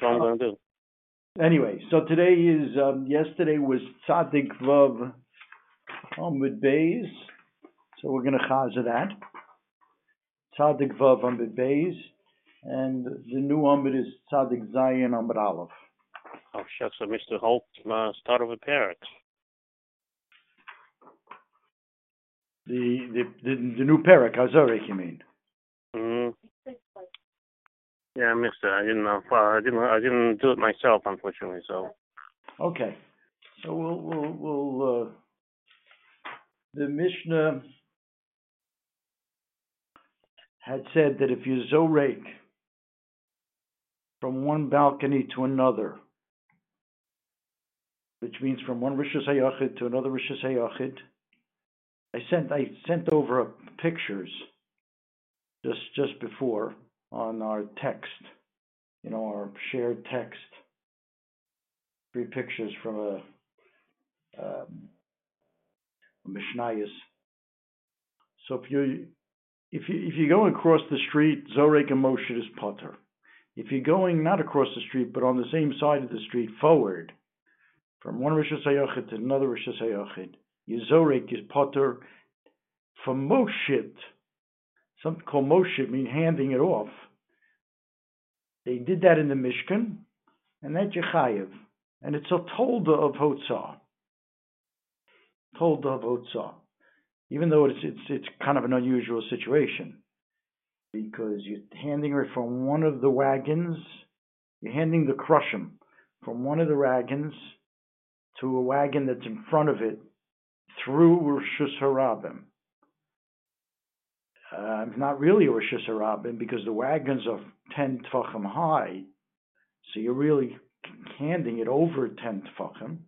That's what I'm going to do. Anyway, so today is, um, yesterday was Tzadik Vav Amud Beis. So we're going to chaza that. Tzadik Vav Amud Beis. And the new Amud is Tzadik Zayin Amud Aleph. Oh, shucks. So Mr. Holt, uh, start of a parak. The, the, the, the new parak, Hazorik, you mean? Mm. Yeah, I missed it. I didn't know. Well, I didn't. I didn't do it myself, unfortunately. So. Okay. So we'll, we'll, we'll, uh, the Mishnah had said that if you zorek from one balcony to another, which means from one Rishus Hayachid to another Rishus Hayachid, I sent I sent over pictures just just before on our text, you know, our shared text. Three pictures from a, um, a. So if you if you if you're going across the street, Zorek and Moshe is Potter. If you're going not across the street but on the same side of the street forward, from one Rosh Hashanah to another Rosh Hashanah, Yizorek is Potter from Moshit, something called Moshit, mean handing it off. They did that in the Mishkan, and that's Yechayev. And it's a tolda of Hotzah. Tolda of Hotzah. Even though it's, it's, it's kind of an unusual situation, because you're handing it from one of the wagons, you're handing the crushim from one of the wagons to a wagon that's in front of it through Rosh Harabim. Uh, not really a Rosh Harabim because the wagons are 10 tfachim high, so you're really handing it over 10 tfachim.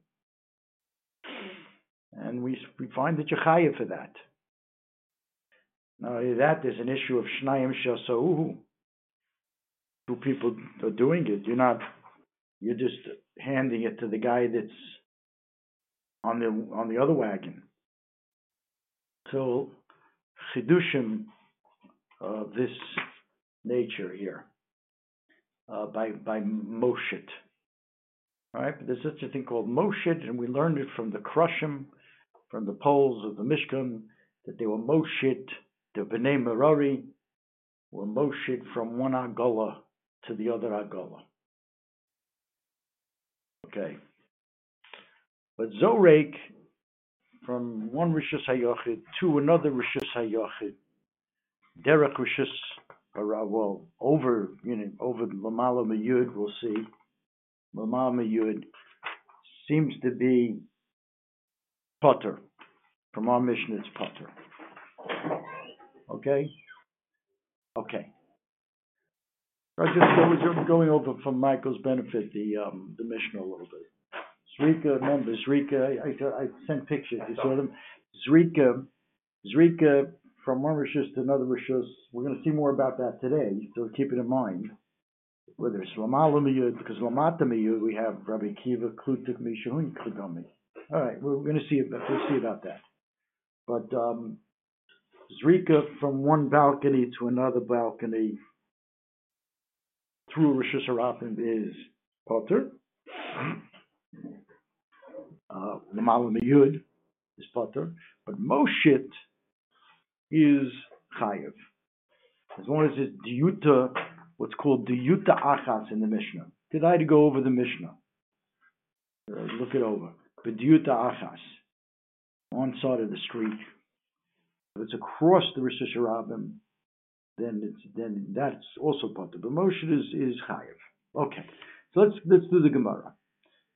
And we, we find that you're chayiv for that. Not only that, there's an issue of shnayim shasauhu. Two people are doing it. You're not, you're just handing it to the guy that's on the on the other wagon. So chidushim of this nature here uh, by by Moshit. Right? But there's such a thing called Moshit, and we learned it from the Krushim, from the poles of the Mishkan, that they were Moshit, the Bnei Merari were Moshit from one Agola to the other Agola. Okay. But Zorek, from one Rishus HaYochid to another Rishus HaYochid, Derek Rishus, well, over, you know, over Lamala Mayud, we'll see. Lamala Mayud seems to be Potter. From our mission, it's Potter. Okay? Okay. I just going over for Michael's benefit the um, the mission a little bit. Zrika, remember Zrika, I, I, sent pictures, you saw them. Zrika, Zrika from one Rishus to another Rishus, we're going to see more about that today, so keep it in mind. Whether it's Lamala Miyud, because Lamata Miyud, we have Rabbi Kiva, Klutik, Mishahun, Kludami. All right, we're going to see about, we'll see about that. But um, Zrika from one balcony to another balcony through Rishus Harapim is Potter. Uh, Lamala Miyud is Potter, but Moshit is Chayev. As long as it's Diyuta, what's called Diyuta Achas in the Mishnah. Did I go over the Mishnah? Uh, look it over. But Diyuta Achas, one side of the street. If it's across the Rosh Hashanah, then it's then that's also Potter. But Moshe is is Chayev. Okay, so let's let's do the Gemara.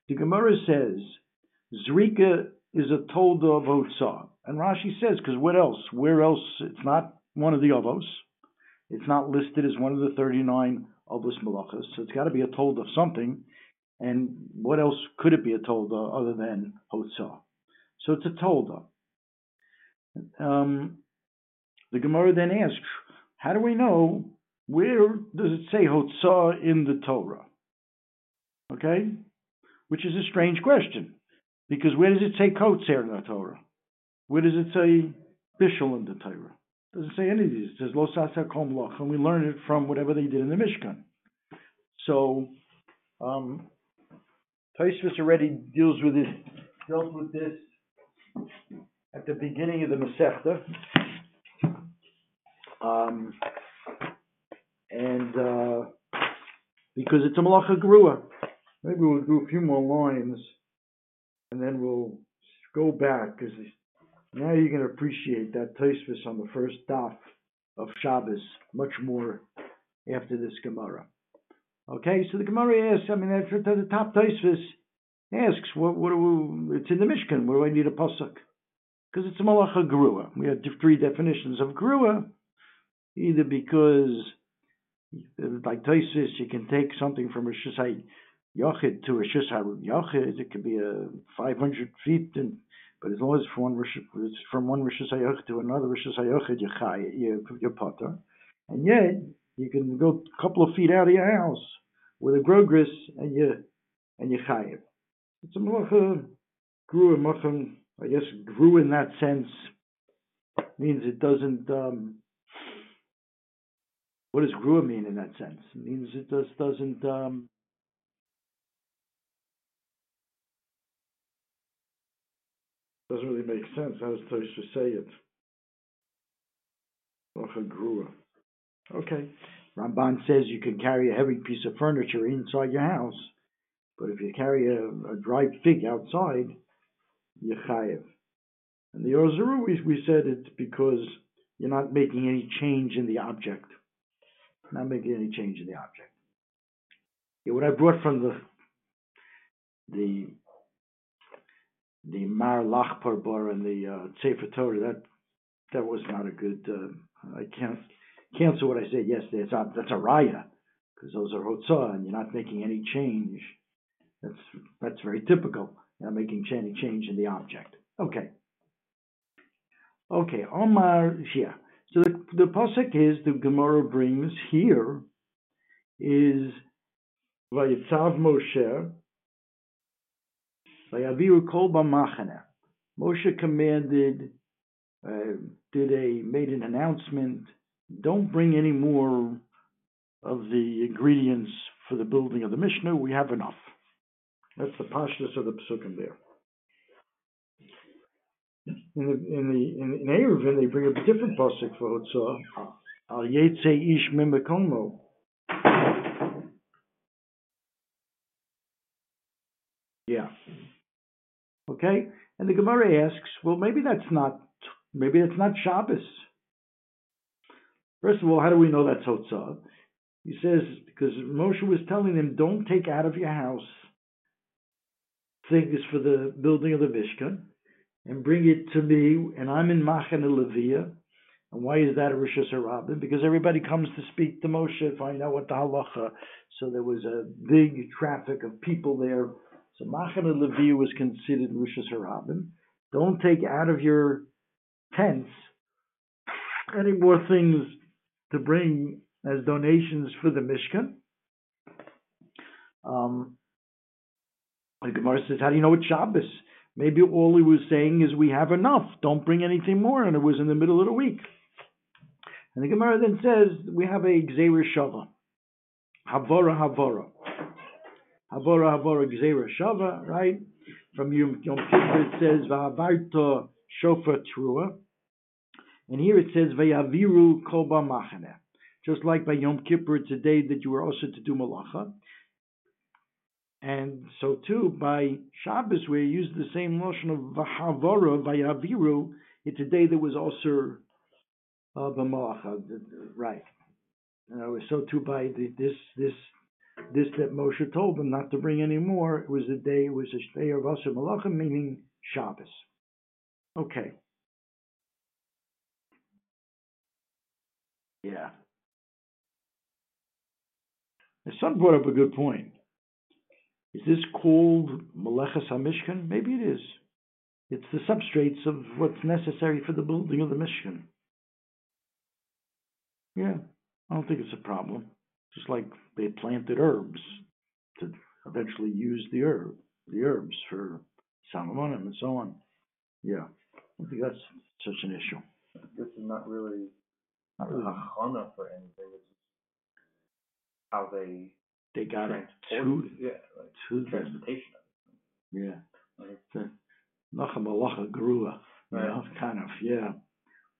The Gemara says, Zrika is a tolda of Otsah. And Rashi says, because what else? Where else? It's not one of the Avos. It's not listed as one of the 39 Avos Malachas. So it's got to be a told of something. And what else could it be a tolda other than Hotzah? So it's a tolda. Um, the Gemara then asks, how do we know where does it say Hotzah in the Torah? Okay? Which is a strange question. Because where does it say Kotzer in the Torah? Where does it say Bishul in the Torah? It doesn't say any of these. It says Lo Kom Loch, and we learned it from whatever they did in the Mishkan. So Um, Tosfos already deals with this, dealt with this at the beginning of the Masechta. Um, and, uh, because it's a malacha grua. Maybe we'll do a few more lines and then we'll go back because now you can appreciate that Tosfos on the first daf of Shabbos much more after this Gemara. Okay, so the Gemara asks, I mean, after the top Tosfos asks, what, what we, it's in the Mishkan, where do I need a pasuk? Because it's a malacha grua. We have three definitions of grua, either because, like Tosfos, you can take something from a Shusai Yochid to Shusai Yochid, it could be a 500 feet, and but as long as from one Rosh, from one Rosh Hashanah to another Rosh Hashanah, you chai, you you potter, and yet you can go a couple of feet out of your house with a grogris and you and you chayiv. It's a malacha grew a machan, I guess grew in that sense means it doesn't. Um, what does grua mean in that sense? It means it just doesn't. Um, doesn't really make sense. How does Tosha say it? Okay. Ramban says you can carry a heavy piece of furniture inside your house, but if you carry a, a dried fig outside, you're chayiv. And the Ozaru, we, we said it's because you're not making any change in the object. Not making any change in the object. Yeah, what I brought from the the the Mar Lachpar Bar and the uh, Sefer Torah, that that was not a good. Uh, I can't cancel what I said yesterday. It's not, that's a raya because those are hotzah and you're not making any change. That's that's very typical. You're not making any change in the object. Okay. Okay, Omar yeah. So the, the pasuk is the Gemara brings here is Vayitzav Moshe Vayaviru Kol B'Machane. Moshe commanded, uh, did a made an announcement don't bring any more of the ingredients for the building of the Mishnah. We have enough. That's the pashtus of the psukim there. In the in the in, in Eruvin, they bring a different pasuk for Hotzah. Al Yetze Ish Mimakomo. Yeah. Okay, and the Gemara asks, well, maybe that's not maybe that's not Shabbos. First of all, how do we know that's Hotzah? He says, because Moshe was telling them, don't take out of your house things for the building of the Mishkan and bring it to me, and I'm in Machane Levia. And why is that a Rosh Hashanah? Because everybody comes to speak to Moshe, find out what the halacha. So there was a big traffic of people there. So Machane Levia was considered Rosh Hashanah. Don't take out of your tents any more things to bring as donations for the Mishkan. Um, the Gemara says, how do you know it's Shabbos? Maybe all he was saying is we have enough. Don't bring anything more. And it was in the middle of the week. And the Gemara then says we have a Gzeira Shava. Havora Havora. Havora Havora Gzeira Shava, right? From Yom, Yom Kippur it says Vahavarta Shofar Trua. And here it says Vayaviru Kolba Machane. Just like by Yom Kippur, it's a day that you were also to do Malacha. And so too, by Shabbos, we use the same notion of Vahavara, Vayaviru. It's a day that was also uh, Malacha, right? Uh, so too by the, this this this that Moshe told them not to bring any more. It was the day. It was a day of Asher Malacha, meaning Shabbos. Okay. Yeah. The son brought up a good point. Is this called Meleches HaMishkan? Maybe it is. It's the substrates of what's necessary for the building of the Mishkan. Yeah, I don't think it's a problem just like they planted herbs to eventually use the herb, the herbs for salmonella and so on. Yeah, I think that's such an issue. This is not really not really. a chana for anything. It's how they they got it to yeah, like to transportation. Yeah, like grua, kind of yeah.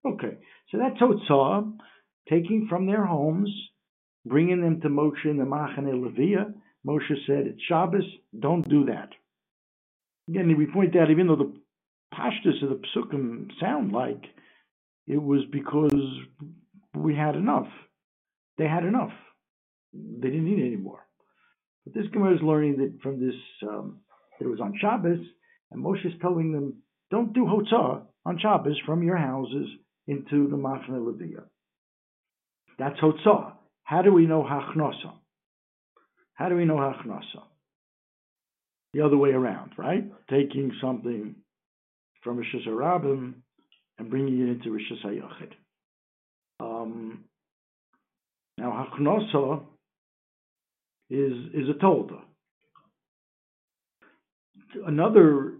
Okay, so that's Otsar taking from their homes bringing them to Moshe in the Machane Levia. Moshe said, it's Shabbos, don't do that. Again, we point out, even though the pashtus of the psukim sound like it was because we had enough. They had enough. They didn't need any more. But this Gemara is learning that from this, um, that it was on Shabbos, and Moshe is telling them, don't do hotzah on Shabbos from your houses into the Machne Leviyah. That's hotzah. How do we know hachnosa? How do we know hachnosa? The other way around, right? Taking something from Rosh Hashanah and bringing it into Rosh Hashanah. Um, now, hachnosa is is a tolda. Another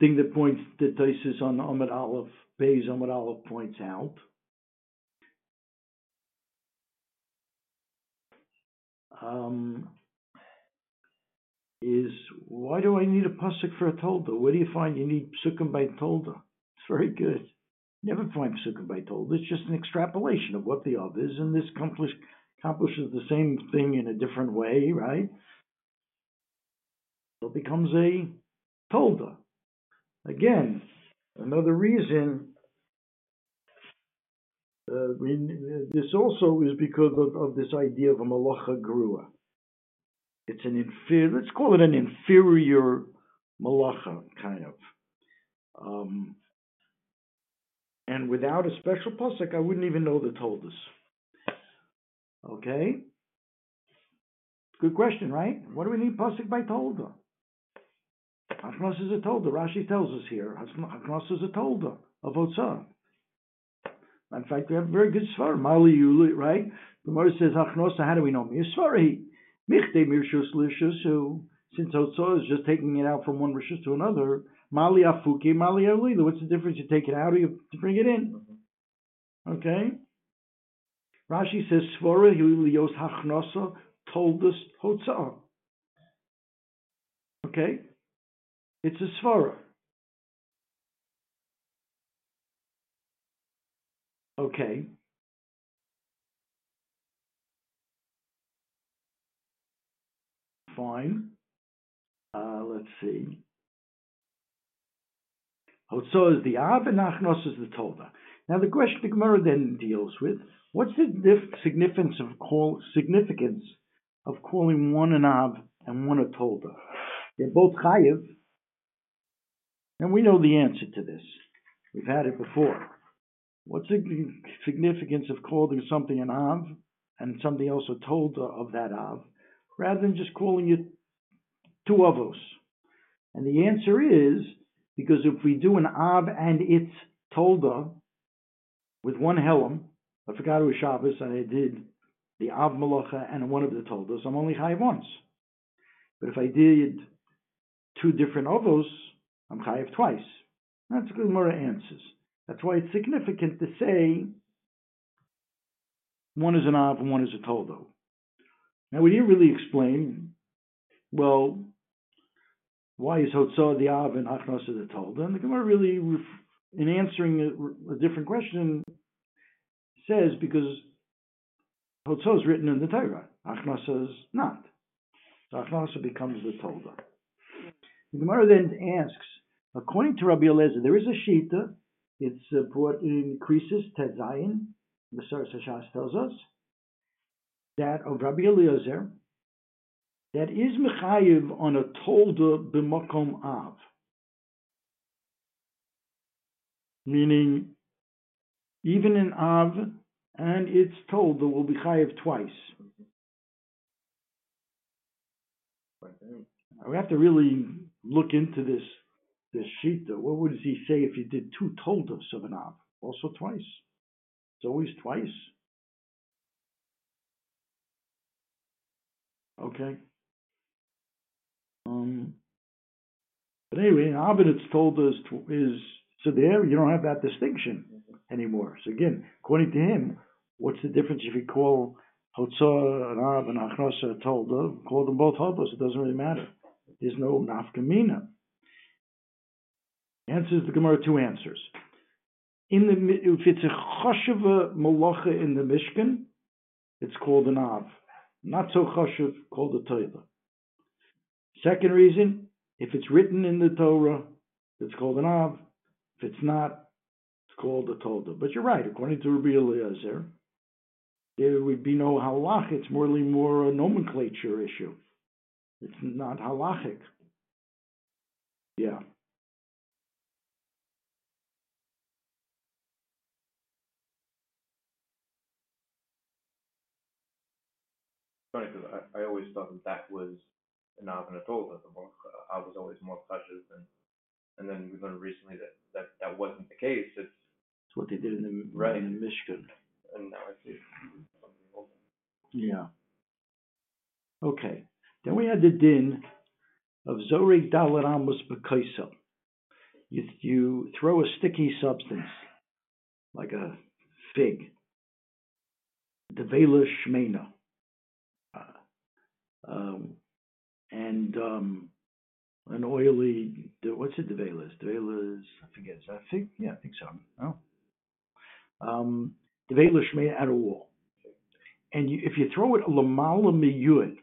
thing that points that Taisus on Amud Aleph, Beis Amud Aleph points out um, is why do I need a pasuk for a tolda? Where do you find you need psukim by tolda? It's very good. Never find psukim by tolda. It's just an extrapolation of what the other is, and this accomplish, accomplishes the same thing in a different way, right? So it becomes a tolda. Again, another reason. Uh, we, this also is because of, of, this idea of a malacha grua. It's an inferior, let's call it an inferior malacha, kind of. Um, and without a special pasuk, I wouldn't even know the toldas. Okay? Good question, right? What do we need pasuk by tolda? Haknos is a tolda. Rashi tells us here. Haknos is a tolda of Otzah. In fact, we have a very good svar. Mali Yuli, right? The Gemara says Haknos. How do we know? Misvari. Michte mirshus lishusu. Since Otzah is just taking it out from one rishus to another. Mali afuki, mali alila. What's the difference? You take it out or you bring it in? Okay. Rashi says Svara Yulios Hachnosa told us Hotzah. Okay. It's a svara. Okay. Fine. Uh, let's see. Hotzo is the Av and Achnos is the Tolda. Now the question the Gemara then deals with, what's the significance of call significance of calling one an Av and one a Tolda? They're both Chayiv, and we know the answer to this. We've had it before. What's the significance of calling something an Av and something else a Tolda of that Av, rather than just calling it two Avos? And the answer is because if we do an Av and its Tolda with one Helam, I forgot it was Shabbos and I did the Av Malacha and one of the Toldas, I'm only high once. But if I did two different Avos, I'm chayiv twice. That's a good Gemara answers. That's why it's significant to say one is an av and one is a toldo. Now we didn't really explain. Well, why is hotzah the av and achnos the toldo? And the Gemara really, in answering a, a different question, says because hotzah is written in the Torah, achnos is not. So achnos becomes the toldo. The Gemara then asks, according to Rabbi Eliezer, there is a shita. It's uh, increases, in Krisis The Source Hashas tells us that of Rabbi Eliezer that is mechayiv on a tolda b'makom av, meaning even in av and its tolda will be chayiv twice. We have to really look into this this shita. What would he say if he did two toldos of an av? Also twice. It's always twice. Okay. Um, but anyway, an av and its toldos is so there you don't have that distinction anymore. So again, according to him, what's the difference if you call Hotzah an av and Achnosa a? Call them both toldos. It doesn't really matter. There's no nafkamina. Answers the Gemara two answers. in the if it's a choshev malacha in the Mishkan, it's called an av. Not so choshev, called a Torah. Second reason, if it's written in the Torah, it's called an av. If it's not, it's called a Torah. But you're right, according to Rabbi Eliezer, there would be no halach. It's morely more a nomenclature issue. It's not halachic. Yeah. Funny because I, I always thought that that was an Av and a Tola. The more I was always more cautious than, and then we learned recently that that that wasn't the case. It's It's what they did in the, Right. in Mishkan. and now I see something. Yeah. Okay. Then we had the din of Zorek Dalar Amos You, you throw a sticky substance, like a fig, Devela Shmena. Um, and um, an oily, what's it, Devela? Devela is, I forget, is that? Yeah, I think so. No? Um, Devela Shmena at a wall and you, if you throw it lamala miyud,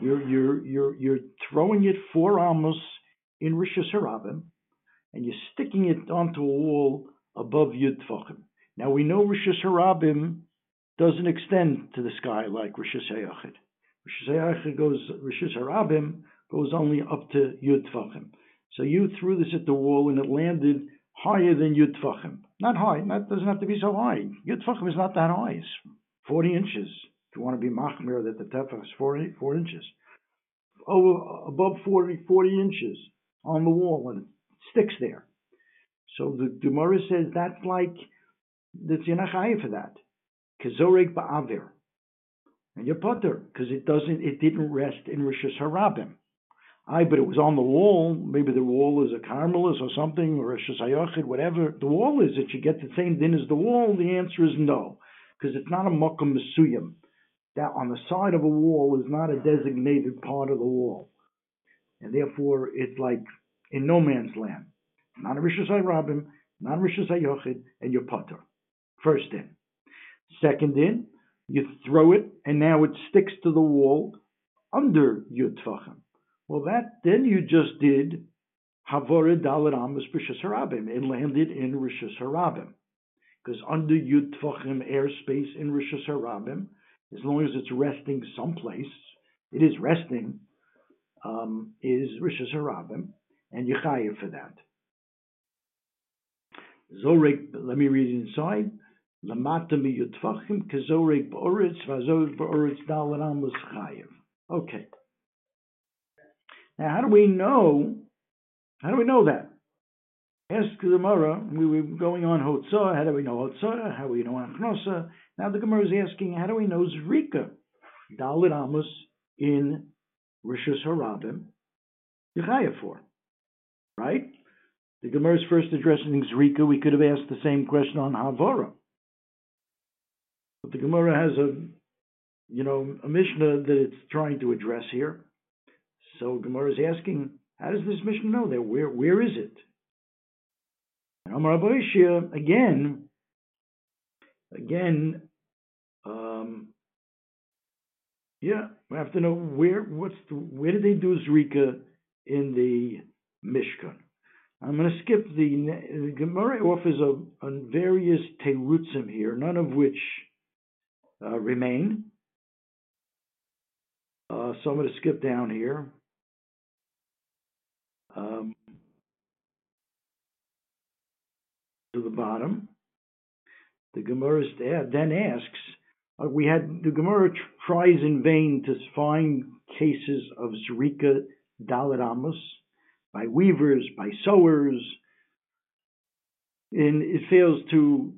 you're you're you're you're throwing it four amos in rishus harabim, and you're sticking it onto a wall above yud. Now we know rishus harabim doesn't extend to the sky like rishus hayachid. Hayachid goes rishus harabim goes only up to yud tfachim. So you threw this at the wall and it landed higher than yud tfachim. Not high. That doesn't have to be so high. Yud tfachim is not that high. It's 40 inches. If you want to be machmir, that the tefach is 40, 4 inches. Over, above 40, 40 inches on the wall, and it sticks there. So the Gemara says that's like, that's Yanachaya for that. Kazorek ba'avir. And you're because it doesn't, it didn't rest in Rishis Harabim. Aye, but it was on the wall. Maybe the wall is a Carmelis or something, or a Shasayachid, whatever. The wall is, That you get the same din as the wall. The answer is no because it's not a makom mesuyim. That on the side of a wall is not a designated part of the wall, and therefore it's like in no man's land. Not a rabim, not a yochid, and you're putter. First in. Second in, you throw it, and now it sticks to the wall under yud tfachim. Well, that then you just did havore dalet amos b'rishus harabim. It landed in rishus harabim because under Yud Tvachim airspace in Rosh Hashanah, as long as it's resting someplace, it is resting, um, is Rosh Hashanah, and you chayiv for that. Zorek, let me read it inside. Okay. Now, how do we know? How do we know that? Ask the Gemara, we were going on Hotzah, how do we know Hotzah? How do we know Achnosa? Now the Gemara is asking, how do we know Zrika? Dalit Amos in Rishus Harabim, Yechaya for, right? The Gemara is first addressing Zrika. We could have asked the same question on Havara. But the Gemara has a, you know, a Mishnah that it's trying to address here. So Gemara is asking, how does this Mishnah know that? Where, where is it? And Amar Abishia, again, again, um, yeah, we have to know where, what's the, where did they do Zrika in the Mishkan? I'm going to skip the, the Gemara offers a, a various terutzim here, none of which uh, remain. Uh, so I'm going to skip down here. Um, to the bottom. The Gemara then asks, uh, we had the Gemara tries in vain to find cases of Zrika Dalit Amos by weavers, by sewers, and it fails to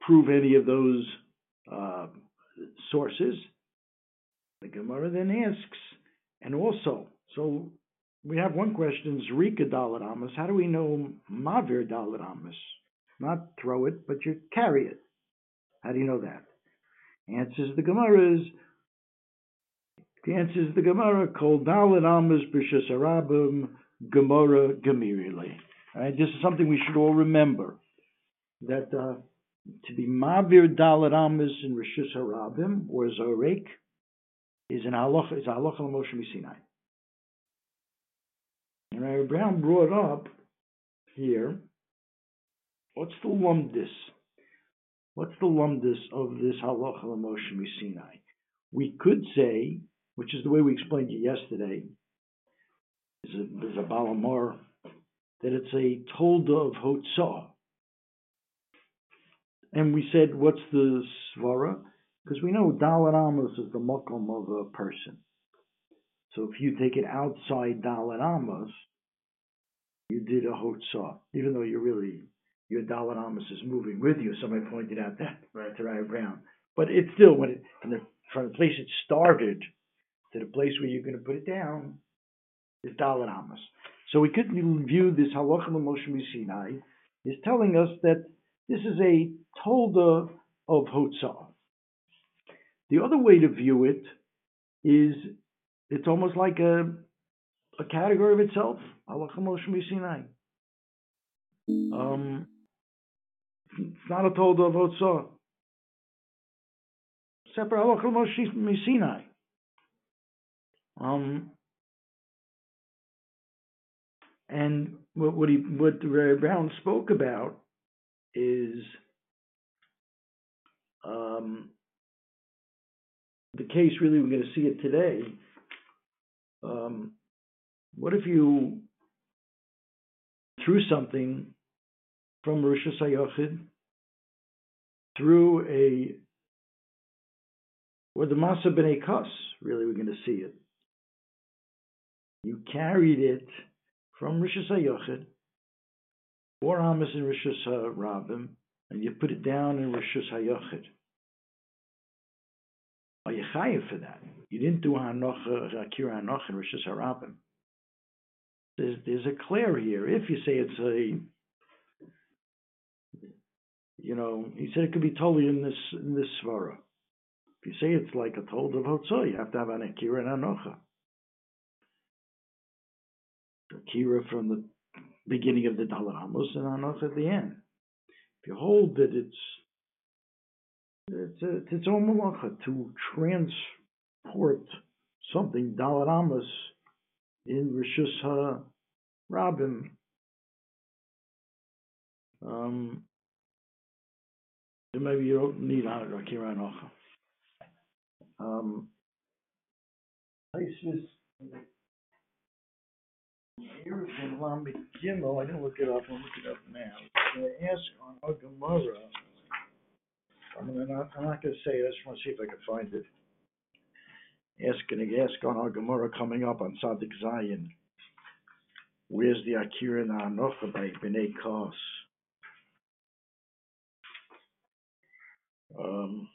prove any of those uh, sources. The Gemara then asks, and also, so we have one question, Zrika Dalit how do we know Mavir Dalit? Not throw it, but you carry it. How do you know that? Answers the Gemara is the answer is the Gemara called Dalit Amos B'Shas Arabim Gemara Gemirile. This is something we should all remember. that uh, to be Mavir Dalet Amos in Rishus Harabim or Zorek is an halacha is a halacha Moshe Sinai. And Rabbi Brown brought up here, what's the lumdis? What's the lumdis of this halacha Moshe Sinai? We could say, which is the way we explained it yesterday, is a, is a balamar, that it's a tolda of hotzah. And we said, what's the svara? Because we know Dalit Amos is the makom of a person. So if you take it outside Dalit Amos, you did a hotzah, even though you're really, your Dalit Amos is moving with you. Somebody pointed out that Right. to Raya Brown. But it's still, when it, from the, from the place it started to the place where you're going to put it down, is Dalit Amos. So we could view this halacha Moshe Sinai is telling us that this is a tolda of hotzah. The other way to view it is it's almost like a a category of itself. Um, it's not a tolda of hotzah. Separate. Um, and what, what he what Ray Brown spoke about is um, the case. Really, we're going to see it today. Um, what if you threw something from Rosh Hashanah through a or the Masa B'nai Kas? Really, we're going to see it. You carried it from Rosh Hashanah four Amos in Rosh Hashanah and you put it down in Rosh Hashanah. Are you chayiv for that? You didn't do Hanocha, Akira Hanocha Rosh Hashanah. There's, there's a clear here. If you say it's a, you know, he said it could be totally in this in this svara. If you say it's like a told of Hotzah, you have to have an Akira and Hanocha. Akira from the beginning of the Amos and Hanoch at the end. If you hold that it's it's, a, it's own malacha to transport something dalaramas, in Rishus HaRabim, um, maybe you don't need Akira Hanocha. Um, Isis here in Gimel, I didn't look it up, I'll look it up now. I ask on a Gemara, I'm gonna not, I'm not gonna say it, I just wanna see if I can find it. Ask, ask on our Gemara coming up on Tzadik Zayin. Where's the Akira and Anocha by B'nai Kos? Um.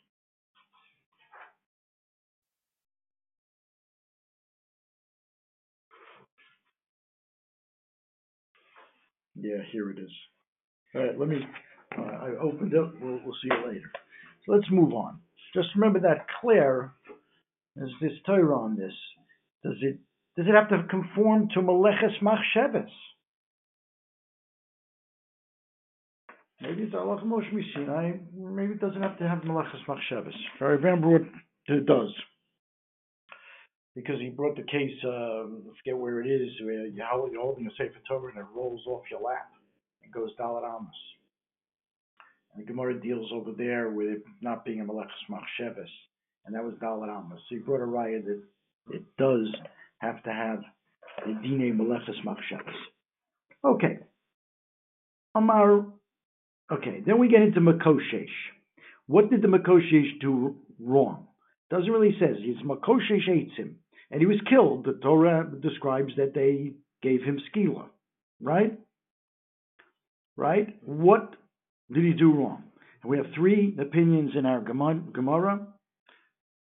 Yeah, here it is. All right, let me, uh, I opened it, we'll, we'll see you later. So let's move on. Just remember that Claire, is this Torah on this. Does it, does it have to conform to Meleches Machsheves? Maybe it's Allah Moshe Sinai, maybe it doesn't have to have Meleches Machsheves. I remember what it does. Because he brought the case, uh, I forget where it is, where you're holding a Sefer Torah and it rolls off your lap and goes Dalat Amos. And the Gemara deals over there with it not being a Meleches Machsheves, and that was Dalat Amos. So he brought a raya that it does have to have the Dine Meleches Machsheves. Okay. Amar, okay, then we get into Makoshesh. What did the Makoshesh do wrong? Doesn't really says. He's Makoshesh him, And he was killed. The Torah describes that they gave him skila. Right? Right? What did he do wrong? And we have three opinions in our Gemara.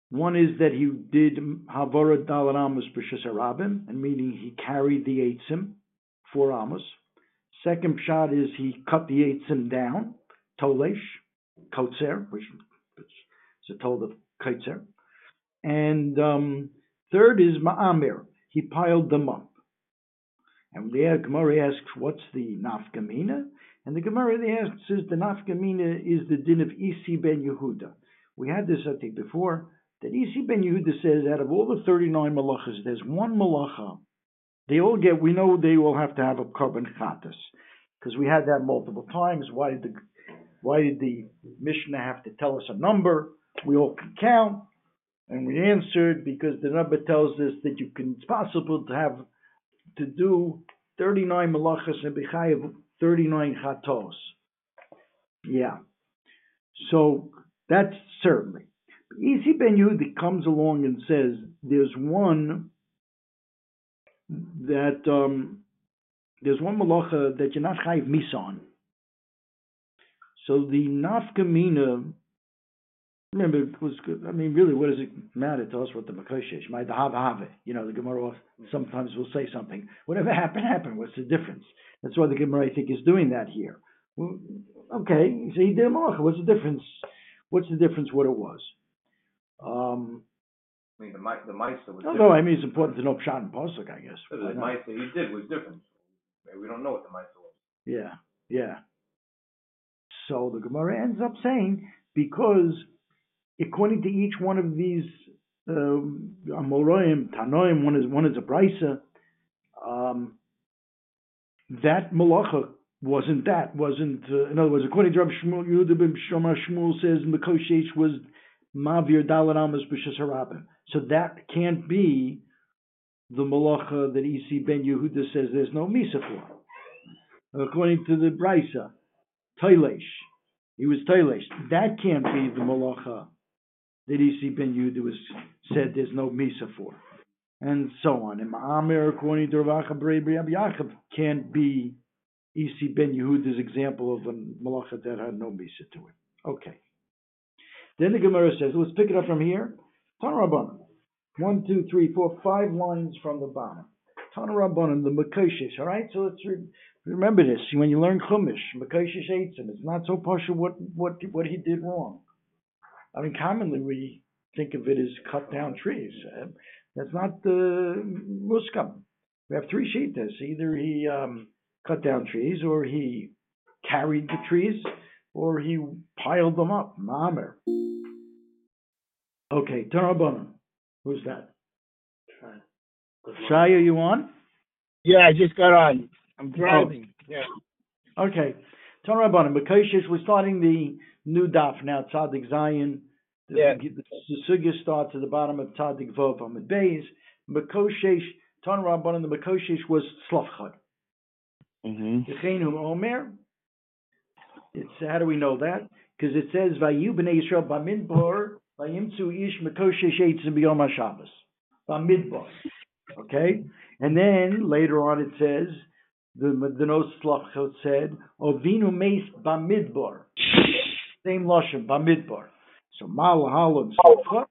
One is that he did Havara Dalar Amos Harabim, and meaning he carried the Eitzim, four Amos. Second shot is he cut the Eitzim down, Tolesh, Kotzer, which is a told of Kotzer. And um, third is Ma'amir. He piled them up. And the Gemara asks, what's the nafkamina? And the Gemara there says the nafkamina is the din of Isi ben Yehuda. We had this, I think, before, that Isi ben Yehuda says out of all the 39 malachas, there's one malacha. They all get, we know they all have to have a carbon chatas, because we had that multiple times. Why did the why did the Mishnah have to tell us a number? We all can count. And we answered because the number tells us that you can, it's possible to have to do 39 malachas and be chayav 39 hot. Yeah. So that's certainly. Isi Ben Yehudi comes along and says there's one that um, there's one malacha that you're not chayiv misan. So the nafkamina remember, it was good. I mean, really, what does it matter to us what the makoshesh? My the have You know, the Gemara sometimes will say something. Whatever happened, happened. What's the difference? That's why the Gemara, I think, is doing that here. Well, okay, so he did a malacha. What's the difference? What's the difference? What it was? Um, I mean, the the Misa was although different. I mean, it's important to know Pshat and Pasuk, I guess. The? Misa he did was different. We don't know what the Misa was. Yeah, yeah. So the Gemara ends up saying because according to each one of these um, Amoraim, Tanoim, one is one is a brisa. Um, that malacha wasn't that wasn't uh, in other words according to Rabbi Shmuel Yehuda ben Shomar Shmuel says Mekoshesh was Mavir Dalet Amos B'Shas. So that can't be the malacha that Isi ben Yehuda says there's no misa for according to the Brisa, Toilesh. He was Toilesh. That can't be the Malacha that Isi ben Yehuda was said there's no Misa for. And so on. And Ma'amir, according to Rav Yaakov, can't be Isi ben Yehuda's example of a Malacha that had no Misa to it. Okay. Then the Gemara says, let's pick it up from here. Tana Rabbanan. One, two, three, four, five lines from the bottom. Tana Rabbanan, the Mekoshes. All right, so let's read. Remember this when you learn Chumash, Mekoshish Eitzim, it's not so partial what what what he did wrong. I mean, commonly we think of it as cut down trees. Uh, that's not the muskam. We have three shitas. Either he um, cut down trees, or he carried the trees, or he piled them up. Mamer. Okay, Tarabanan. Who's that? Shia, you on? Yeah, I just got on. I'm driving. Yeah. Okay. Rabbanim, Mekoshish, we're starting the new daf now, Tzadik Zayin. The, Yeah. the, the sugya starts at the bottom of Tzadik Vov Amud Beis. Mekoshish, Tana Rabbanim, the Mekoshish was Slavchad. Mm-hmm. Omer. It's, how do we know that? Because it says, Vayu b'nei Yisrael b'midbar, vayimtzu ish Mekoshish eitzim b'yom HaShabbos. B'midbar. Okay? And then later on it says, the the Nos Slavchot said, Ovinu meis b'midbar. Same lashon b'midbar. So mal halon Slavchot,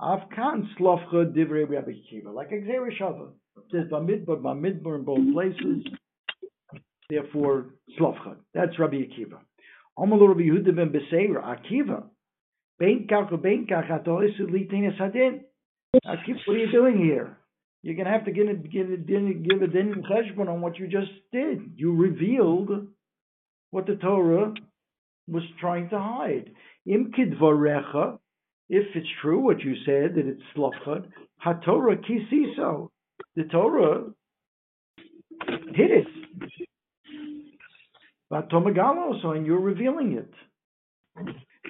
avkan Slavchot divrei Rabbi Akiva, like Gzeir Shava. It says b'midbar, b'midbar in both places. Therefore, Slavchot. That's Rabbi Akiva. Amalu Rabbi Yehuda ben Beseira, Akiva. Bein kach u bein kach. Akiva, what are you doing here? You're going to have to give a, give a, give a din on what you just did. You revealed what the Torah was trying to hide. Im kidvarecha, if it's true what you said, that it's slachad, haTorah kisiso. The Torah hid it. But so and you're revealing it.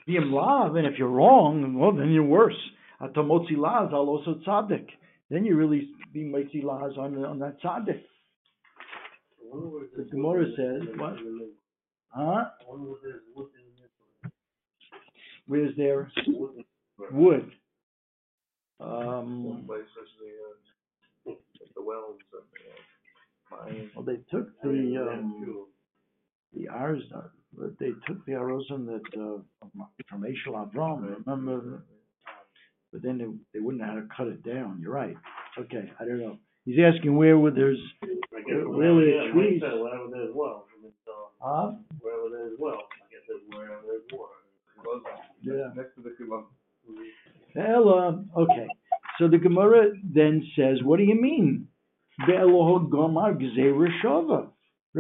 Imlav, and if you're wrong, well, then you're worse. Atomotzi laz, al also tzaddik. Then you really be mitzi laz on on that tzaddik. The Gemara says what? Huh? Where's there wood? Um, the uh, the wells and well, they took the um, the Ars, they took the Arozim that uh, from Eshel Avram. Remember, but then they, they wouldn't know how to cut it down. You're right. Okay, I don't know. He's asking where would there's where where were the trees? Wherever there's wells, I mean, so, Huh? wherever there's wells, I guess it's wherever there's water. Yeah. next to the okay. So the Gemara then says, what do you mean? Be'eloho gomar gzeir shava.